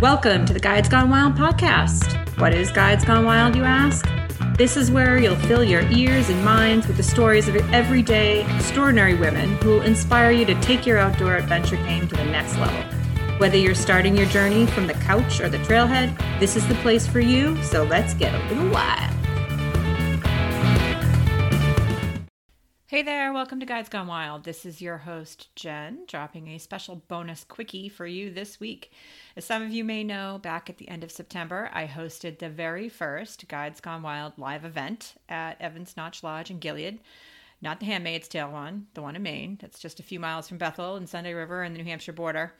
Welcome to the Guides Gone Wild podcast. What is Guides Gone Wild, you ask? This is where you'll fill your ears and minds with the stories of everyday, extraordinary women who will inspire you to take your outdoor adventure game to the next level. Whether you're starting your journey from the couch or the trailhead, this is the place for you, so let's get a little wild. Hey there, welcome to Guides Gone Wild. This is your host, Jen, dropping a special bonus quickie for you this week. As some of you may know, back at the end of September, I hosted the very first Guides Gone Wild live event at Evans Notch Lodge in Gilead. Not the Handmaid's Tale one, the one in Maine. That's just a few miles from Bethel and Sunday River and the New Hampshire border.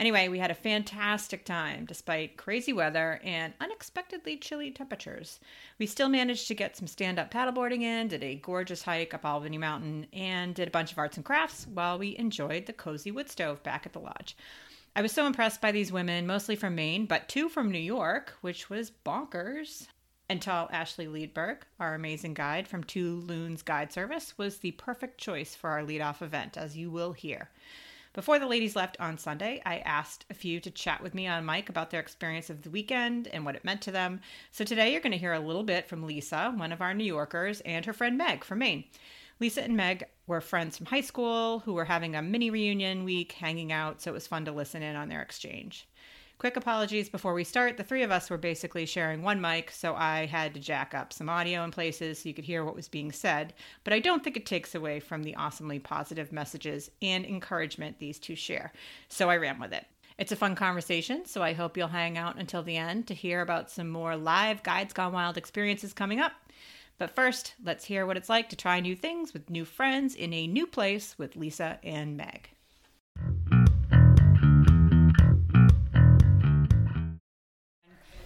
Anyway, we had a fantastic time despite crazy weather and unexpectedly chilly temperatures. We still managed to get some stand up paddleboarding in, did a gorgeous hike up Albany Mountain, and did a bunch of arts and crafts while we enjoyed the cozy wood stove back at the lodge. I was so impressed by these women, mostly from Maine, but two from New York, which was bonkers. Until Ashley Liedberg, our amazing guide from Two Loons Guide Service, was the perfect choice for our lead-off event, as you will hear. Before the ladies left on Sunday, I asked a few to chat with me on mic about their experience of the weekend and what it meant to them. So today you're going to hear a little bit from Lisa, one of our New Yorkers, and her friend Meg from Maine. Lisa and Meg were friends from high school who were having a mini reunion week hanging out, so it was fun to listen in on their exchange. Quick apologies before we start. The three of us were basically sharing one mic, so I had to jack up some audio in places so you could hear what was being said. But I don't think it takes away from the awesomely positive messages and encouragement these two share. So I ran with it. It's a fun conversation, so I hope you'll hang out until the end to hear about some more live Guides Gone Wild experiences coming up. But first, let's hear what it's like to try new things with new friends in a new place with Lisa and Meg.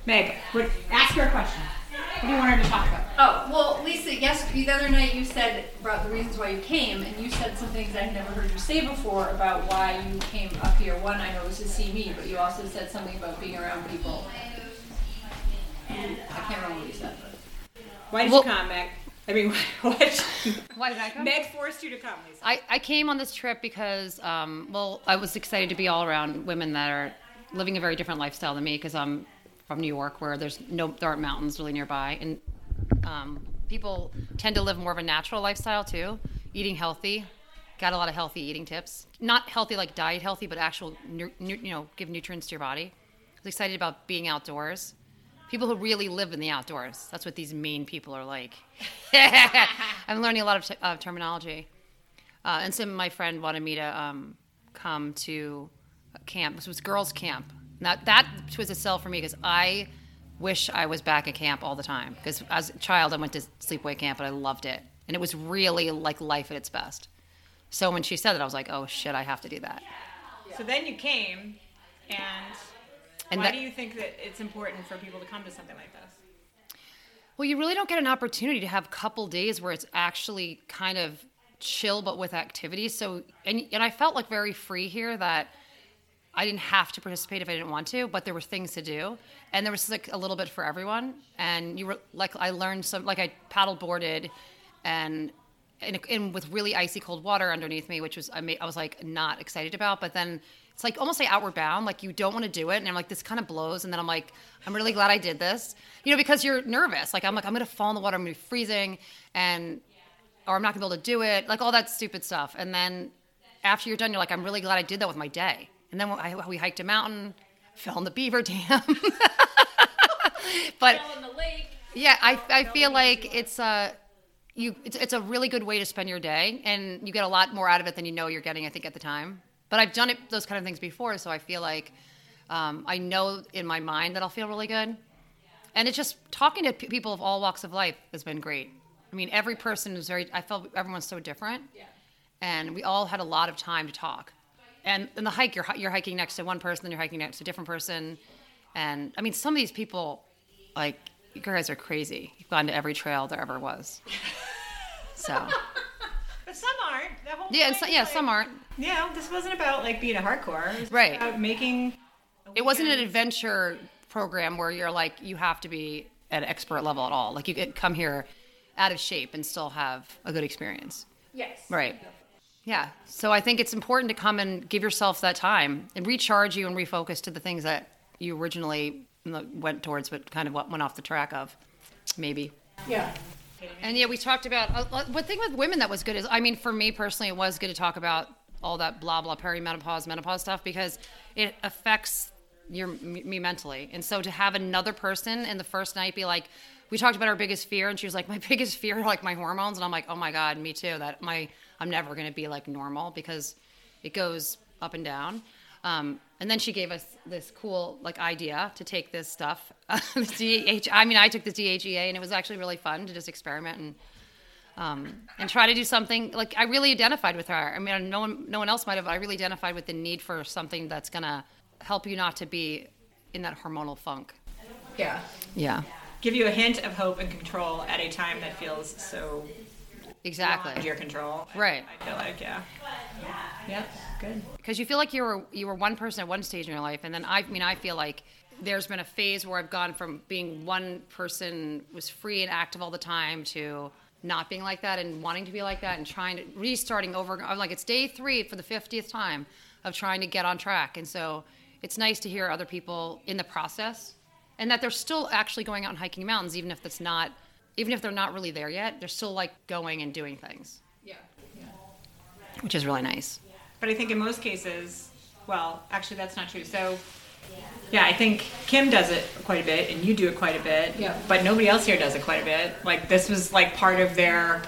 Meg, what, ask her a question. What do you want her to talk about? Oh, well, Lisa, yes, the other night you said about the reasons why you came, and you said some things I've never heard you say before about why you came up here. One, I know, was to see me, but you also said something about being around people. I can't remember what you said. Why did Well- you come, Meg? I mean, what? Why did I come? Meg forced you to come, Lisa. I, I came on this trip because, um, well, I was excited to be all around women that are living a very different lifestyle than me because I'm from New York where there's no, there aren't mountains really nearby. And um, people tend to live more of a natural lifestyle too, eating healthy. Got a lot of healthy eating tips. Not healthy like diet healthy, but actual, nu- nu- you know, give nutrients to your body. I was excited about being outdoors. People who really live in the outdoors. That's what these mean people are like. I'm learning a lot of t- uh, terminology. Uh, and so my friend wanted me to um, come to camp. This was girls' camp. Now, that was a sell for me because I wish I was back at camp all the time. Because as a child, I went to sleepaway camp and I loved it. And it was really like life at its best. So when she said that, I was like, oh shit, I have to do that. So then you came, and, And why that- do you think that it's important for people to come to something like this? Well, you really don't get an opportunity to have a couple days where it's actually kind of chill, but with activities. So, and, and I felt like very free here that I didn't have to participate if I didn't want to, but there were things to do, and there was like a little bit for everyone. And you were like, I learned some, like I paddle boarded, and and, and with really icy cold water underneath me, which was I, made, I was like not excited about. But then it's like almost like outward bound, like you don't want to do it, and I'm like this kind of blows, and then I'm like I'm really glad I did this, you know, because you're nervous. Like I'm like I'm gonna fall in the water, I'm gonna be freezing, and or I'm not gonna be able to do it, like all that stupid stuff. And then after you're done, you're like I'm really glad I did that with my day. And then I, we hiked a mountain, fell in the beaver dam. but in the lake. yeah, I, I feel like it's a you it's, it's a really good way to spend your day, and you get a lot more out of it than you know you're getting. I think at the time, but I've done it those kind of things before, so I feel like um, I know in my mind that I'll feel really good. And it's just talking to p- people of all walks of life has been great. I mean, every person is very. I felt everyone's so different, and we all had a lot of time to talk. And in the hike, you're you're hiking next to one person, then you're hiking next to a different person, and I mean, some of these people, like you guys are crazy. You've gone to every trail there ever was. So But some aren't. Yeah, and so, yeah, like- some aren't. Yeah, this wasn't about like being a hardcore. It was Right. About making. It wasn't an adventure program where you're like you have to be at expert level at all. Like you could come here out of shape and still have a good experience. Yes. Right. Yeah. So I think it's important to come and give yourself that time and recharge you and refocus to the things that you originally went towards, but kind of what went off the track of, maybe. Yeah. And yeah, we talked about uh, one thing with women that was good is, I mean, for me personally, it was good to talk about all that blah blah perimenopause, menopause stuff because it affects your me mentally. And so to have another person in the first night be like, we talked about our biggest fear, and she was like, my biggest fear like my hormones, and I'm like, oh my god, me too. That my I'm never gonna be like normal because it goes up and down. Um, and then she gave us this cool like idea to take this stuff, the DH. I mean, I took the DHEA, and it was actually really fun to just experiment and um, and try to do something. Like I really identified with her. I mean, no one no one else might have. But I really identified with the need for something that's gonna help you not to be in that hormonal funk. Yeah. Yeah. Give you a hint of hope and control at a time that feels so Exactly. beyond your control. Right. I feel like yeah. Yeah. Good. because you feel like you were you were one person at one stage in your life, and then I, I mean I feel like there's been a phase where I've gone from being one person was free and active all the time to not being like that and wanting to be like that and trying to restarting over. I'm like it's day three for the fiftieth time of trying to get on track, and so it's nice to hear other people in the process and that they're still actually going out and hiking mountains, even if that's not even if they're not really there yet. They're still like going and doing things, Yeah. which is really nice. But I think in most cases, well, actually that's not true. So yeah, I think Kim does it quite a bit, and you do it quite a bit. Yeah. But nobody else here does it quite a bit. Like this was like part of their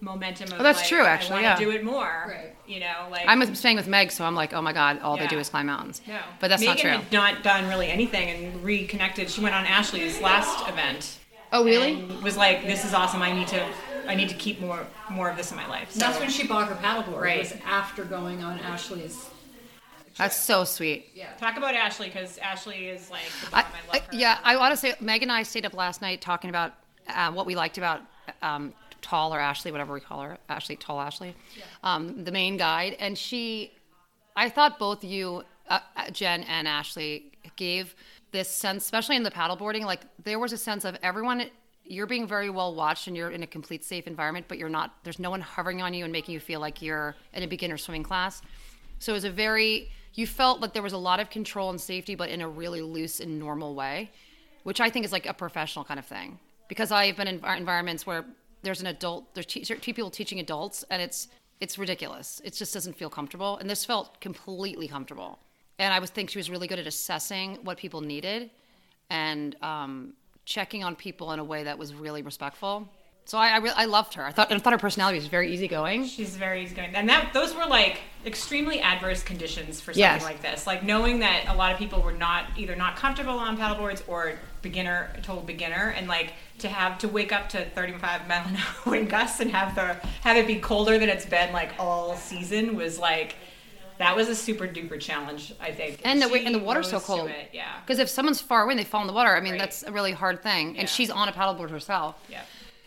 momentum. Of Oh, that's like, true, actually, I yeah. do it more. Right. You know, like I'm staying with Meg, so I'm like, oh my god, all they do is climb mountains. No, but that's Megan not true. had not done really anything and reconnected. She went on Ashley's last event. Oh, really? And was like, "This is awesome. I need to, I need to keep more, more of this in my life." So That's when she bought her paddleboard. Right. It was after going on Ashley's. That's so sweet. Yeah. talk about Ashley because Ashley is like, the I, bomb. I, I, love her. yeah, I want to say Meg and I stayed up last night talking about uh, what we liked about um, Tall or Ashley, whatever we call her, Ashley, Tall Ashley, um, the main guide, and she, I thought both you, uh, uh, Jen and Ashley, gave this sense, especially in the paddleboarding, like there was a sense of everyone. You're being very well watched and you're in a complete safe environment, but you're not. There's no one hovering on you and making you feel like you're in a beginner swimming class. So it was a very. You felt like there was a lot of control and safety, but in a really loose and normal way, which I think is like a professional kind of thing. Because I've been in environments where there's an adult, there's te- people teaching adults, and it's it's ridiculous. It just doesn't feel comfortable. And this felt completely comfortable. And I was think she was really good at assessing what people needed and um, checking on people in a way that was really respectful. So I I, re- I loved her. I thought I thought her personality was very easygoing. She's very easygoing, and that those were like extremely adverse conditions for something Yes. like this. Like knowing that a lot of people were not either not comfortable on paddleboards or beginner, total beginner, and like to have to wake up to 35 mile an hour wind gusts and have the have it be colder than it's been like all season was like that was a super duper challenge. I think, And the and the water's so cold. it, Yeah, Because if someone's far away and they fall in the water, I mean Right. that's a really hard thing. Yeah. And she's on a paddleboard herself. yeah.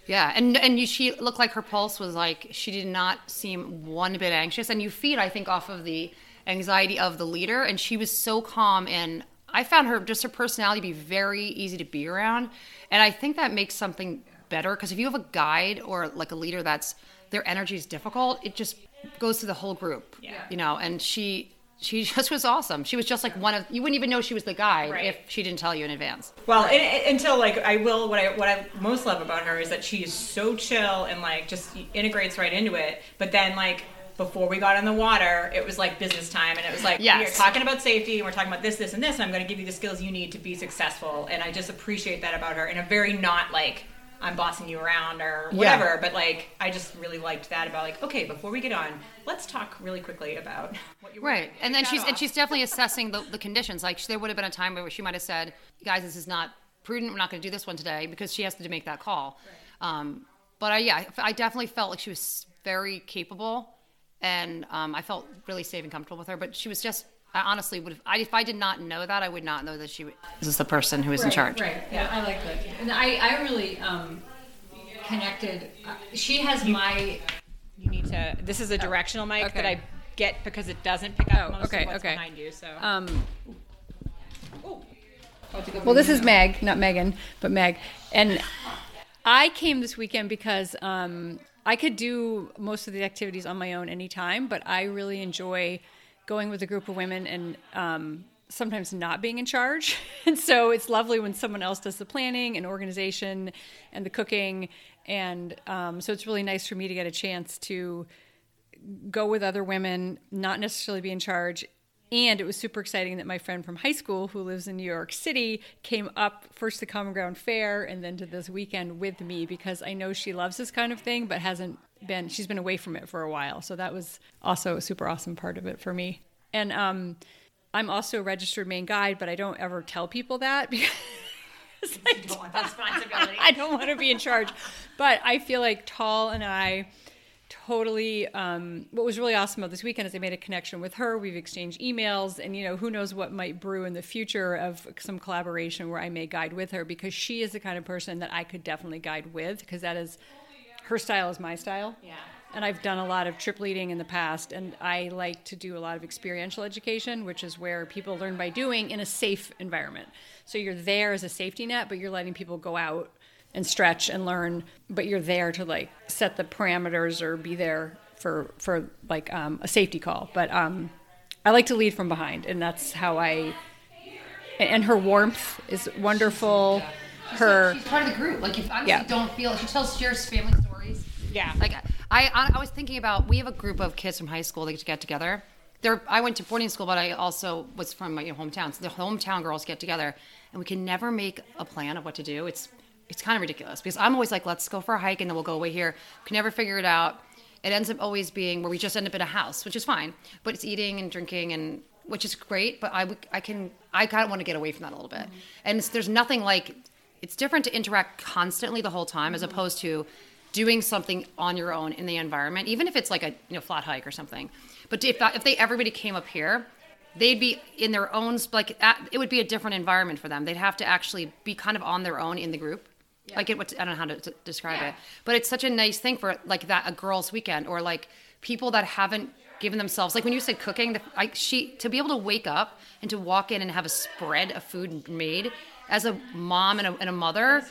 Yeah, and and you, she looked like her pulse was like she did not seem one bit anxious. And you feed, I think, off of the anxiety of the leader, and she was so calm. And I found her just her personality to be very easy to be around, and I think that makes something better because if you have a guide or like a leader that's their energy is difficult, it just goes to the whole group. Yeah. you know, and she. She just was awesome. She was just like one of you wouldn't even know she was the guide Right. if she didn't tell you in advance. Well, and, and- until like I will, what I what I most love about her is that she is so chill and like just integrates right into it. But then like before we got in the water, it was like business time, and it was like Yes. we're talking about safety, and we're talking about this, this, and this. And I'm going to give you the skills you need to be successful, and I just appreciate that about her in a very not like. I'm bossing you around or whatever, but like I just really liked that about like okay, before we get on, let's talk really quickly about what you're Right, and then she's that and she's definitely assessing the, the conditions. Like there would have been a time where she might have said, "Guys, this is not prudent. We're not going to do this one today," because she has to make that call. Um, but I, yeah, I I definitely felt like she was very capable, and um, I felt really safe and comfortable with her. But she was just, I honestly would have, I, if I did not know that, I would not know that she was this is the person who is was in charge. Right. Yeah, I like that. And I, I really um, connected. Uh, she has my. You need to. This is a directional mic Okay. that I get because it doesn't pick up Oh, most okay, of what's okay. behind you. So. Um, well, this is Meg, not Megan, but Meg. And I came this weekend because um, I could do most of the activities on my own anytime, but I really enjoy going with a group of women and um, sometimes not being in charge. And so it's lovely when someone else does the planning and organization and the cooking. And um, so it's really nice for me to get a chance to go with other women, not necessarily be in charge. And it was super exciting that my friend from high school, who lives in New York City, came up first to Common Ground Fair and then to this weekend with me because I know she loves this kind of thing, but hasn't been, she's been away from it for a while. So that was also a super awesome part of it for me. And um, I'm also a registered Maine guide, but I don't ever tell people that because I don't want that responsibility. I don't want to be in charge. But I feel like Tall and I totally um, what was really awesome about this weekend is I made a connection with her. We've exchanged emails and you know, who knows what might brew in the future of some collaboration where I may guide with her because she is the kind of person that I could definitely guide with because that is her style is my style. Yeah. And I've done a lot of trip leading in the past, and I like to do a lot of experiential education, which is where people learn by doing in a safe environment. So you're there as a safety net, but you're letting people go out and stretch and learn, but you're there to like set the parameters or be there for for like um, a safety call. But um, I like to lead from behind, and that's how I. And her warmth is wonderful. Her She's part of the group. Like, if I Yeah. don't feel, she tells shares family. Yeah. Like, I, I, was thinking about, we have a group of kids from high school that get together. They're, I went to boarding school, but I also was from my hometown. So the hometown girls get together, and we can never make a plan of what to do. It's, it's kind of ridiculous because I'm always like, let's go for a hike, and then we'll go away here. We can never figure it out. It ends up always being where we just end up in a house, which is fine. But it's eating and drinking and which is great. But I, I can I kind of want to get away from that a little bit. And it's, there's nothing like it's different to interact constantly the whole time as opposed to doing something on your own in the environment, even if it's like a you know flat hike or something. But if that, if they everybody came up here, they'd be in their own like at, it would be a different environment for them. They'd have to actually be kind of on their own in the group. Like it, what I don't know how to describe it, but it's such a nice thing for like that a girls' weekend or like people that haven't given themselves like when you said cooking, the, I, she to be able to wake up and to walk in and have a spread of food made as a mom and a, and a mother.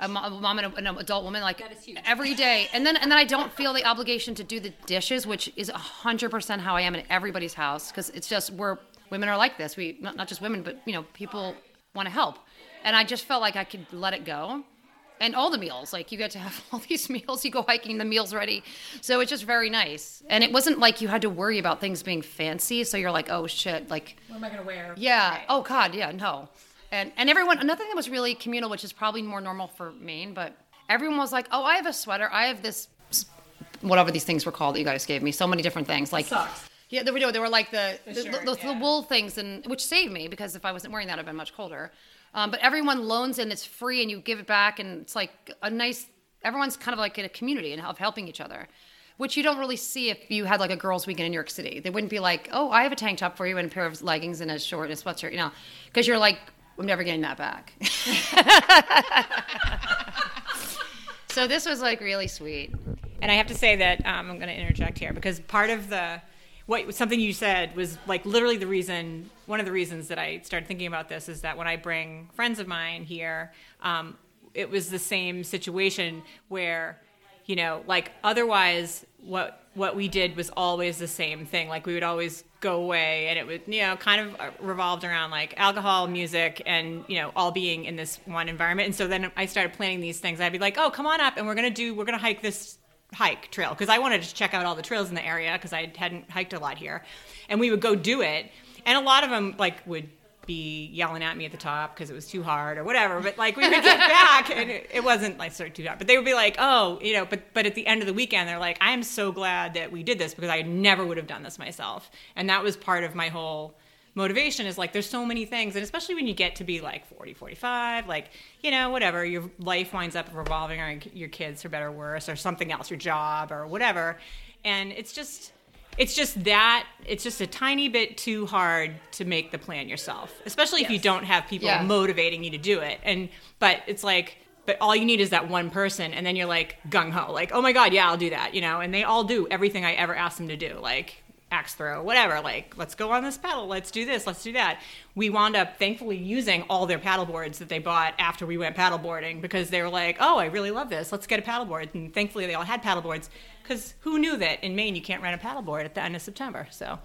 A mo- a mom and, a, an adult woman, like every day, and then and then I don't feel the obligation to do the dishes, which is hundred percent how I am in everybody's house, because it's just we're women are like this. We not, not just women, but you know people want to help, and I just felt like I could let it go, and all the meals, like you get to have all these meals. You go hiking, the meals ready, so it's just very nice. And it wasn't like you had to worry about things being fancy. So you're like, oh shit, like what am I gonna wear? yeah. Oh God. Yeah. No. And and everyone. Another thing that was really communal, which is probably more normal for Maine, but everyone was like, "Oh, I have a sweater. I have this, whatever these things were called that you guys gave me. So many different things. Like Socks. Yeah, they were. They were like the the, the, shirt, the, yeah. wool things, and which saved me because if I wasn't wearing that, I'd been much colder. Um, but everyone loans and it's free, and you give it back, and it's like a nice. Everyone's kind of like in a community and of helping each other, which you don't really see if you had like a girls' weekend in New York City. They wouldn't be like, "Oh, I have a tank top for you and a pair of leggings and a short and a sweatshirt," you know, because you're like, "I'm never getting that back." so this was like really sweet. And I have to say that um, I'm going to interject here because part of the what something you said was like literally the reason one of the reasons that I started thinking about this is that when I bring friends of mine here, um, it was the same situation where you know like otherwise what what we did was always the same thing. Like we would always go away and it would you know kind of uh, revolved around like alcohol music and you know all being in this one environment. And so then i started planning these things. I'd be like oh come on up and we're gonna do we're gonna hike this hike trail. Because i wanted to check out all the trails in the area because i hadn't hiked a lot here. And we would go do it. And a lot of them like would be yelling at me at the top because it was too hard or whatever. But like we would get back and it, it wasn't like sort of too hard. But they would be like, oh, you know. But but at the end of the weekend, they're like, I am so glad that we did this because I never would have done this myself. And that was part of my whole motivation is like there's so many things and especially when you get to be like 40 45 like you know whatever your life winds up revolving around your kids for better or worse or something else your job or whatever and it's just it's just that it's just a tiny bit too hard to make the plan yourself especially if you don't have people Yeah. motivating you to do it. And but it's like but all you need is that one person and then you're like gung-ho like oh my god yeah i'll do that you know? And they all do everything i ever ask them to do like axe throw whatever like let's go on this paddle let's do this let's do that. We wound up thankfully using all their paddle boards that they bought after we went paddle boarding because they were like oh i really love this let's get a paddle board and thankfully they all had paddle boards because who knew that in Maine you can't rent a paddleboard at the end of September? So,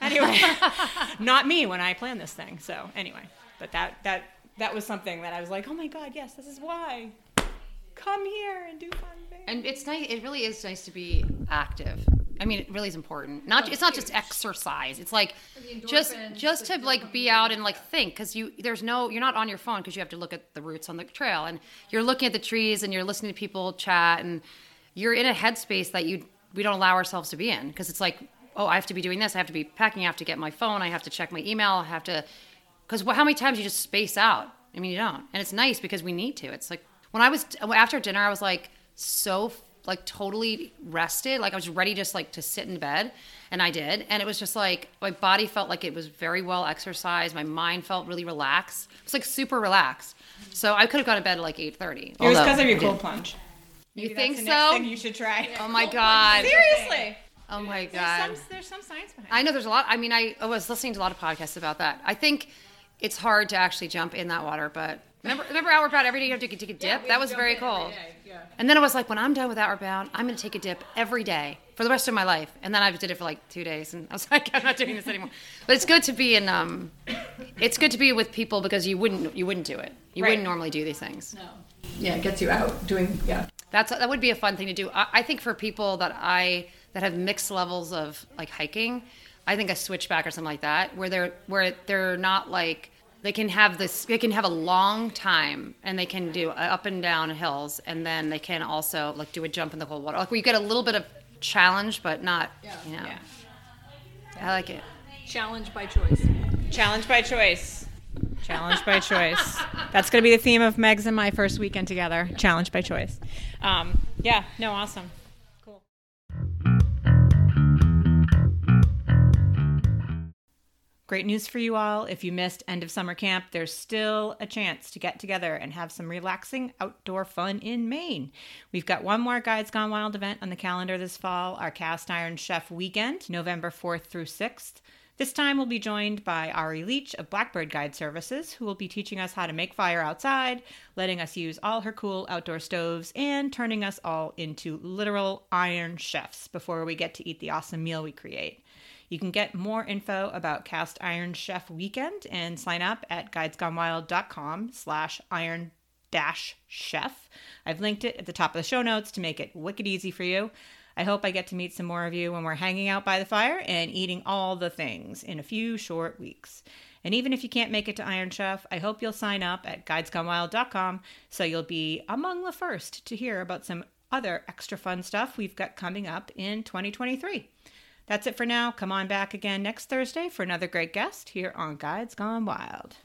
anyway, not me when I planned this thing. So, anyway, but that that that was something that I was like, oh my god, yes, this is why. Come here and do fun things. And it's nice. It really is nice to be active. I mean, it really is important. Not it's not just exercise. It's like just just to like be out and like think because you there's no you're not on your phone because you have to look at the routes on the trail and you're looking at the trees and you're listening to people chat and you're in a headspace that you we don't allow ourselves to be in. Because it's like oh I have to be doing this I have to be packing I have to get my phone I have to check my email I have to because how many times you just space out? I mean you don't. And it's nice because we need to. It's like when I was after dinner I was like so like totally rested. Like I was ready just like to sit in bed and I did. And it was just like my body felt like it was very well exercised. My mind felt really relaxed. It was like super relaxed. So I could have gone to bed at like 8:30 It was because of your I cold didn't. Plunge. you think that's the next so thing you should try. oh my god Seriously. oh my There's god some, there's some science behind I know there's a lot. I mean, I, I was listening to a lot of podcasts about that. I think it's hard to actually jump in that water, but remember, remember Outward Bound every day you have to take a dip. that was very cool. And then I was like, when I'm done with Outward Bound, I'm going to take a dip every day for the rest of my life. And then I did it for like two days, and I was like, I'm not doing this anymore. But it's good to be in. Um, it's good to be with people because you wouldn't you wouldn't do it. You Right. wouldn't normally do these things. No. Yeah, it gets you out doing, yeah. That's that would be a fun thing to do. I, I think for people that I that have mixed levels of like hiking, I think a switchback or something like that, where they're where they're not like they can have this they can have a long time and they can do uh, up and down hills and then they can also like do a jump in the cold water like where you get a little bit of challenge but not you know Yeah. i like it Challenge by choice. Challenge by choice. Challenge by choice. That's going to be the theme of Meg's and my first weekend together. Challenge by choice. Um, yeah, no, awesome. Cool. Great news for you all. If you missed end of summer camp, there's still a chance to get together and have some relaxing outdoor fun in Maine. We've got one more Guides Gone Wild event on the calendar this fall our Cast Iron Chef Weekend, November 4th through 6th. This time we'll be joined by Ari Leach of Blackbird Guide Services, who will be teaching us how to make fire outside, letting us use all her cool outdoor stoves, and turning us all into literal iron chefs before we get to eat the awesome meal we create. You can get more info about Cast Iron Chef Weekend and sign up at guidesgonewild.com slash iron dash chef. I've linked it at the top of the show notes to make it wicked easy for you. I hope I get to meet some more of you when we're hanging out by the fire and eating all the things in a few short weeks. And even if you can't make it to Iron Chef, I hope you'll sign up at guidesgonewild.com so you'll be among the first to hear about some other extra fun stuff we've got coming up in 2023. That's it for now. Come on back again next Thursday for another great guest here on Guides Gone Wild.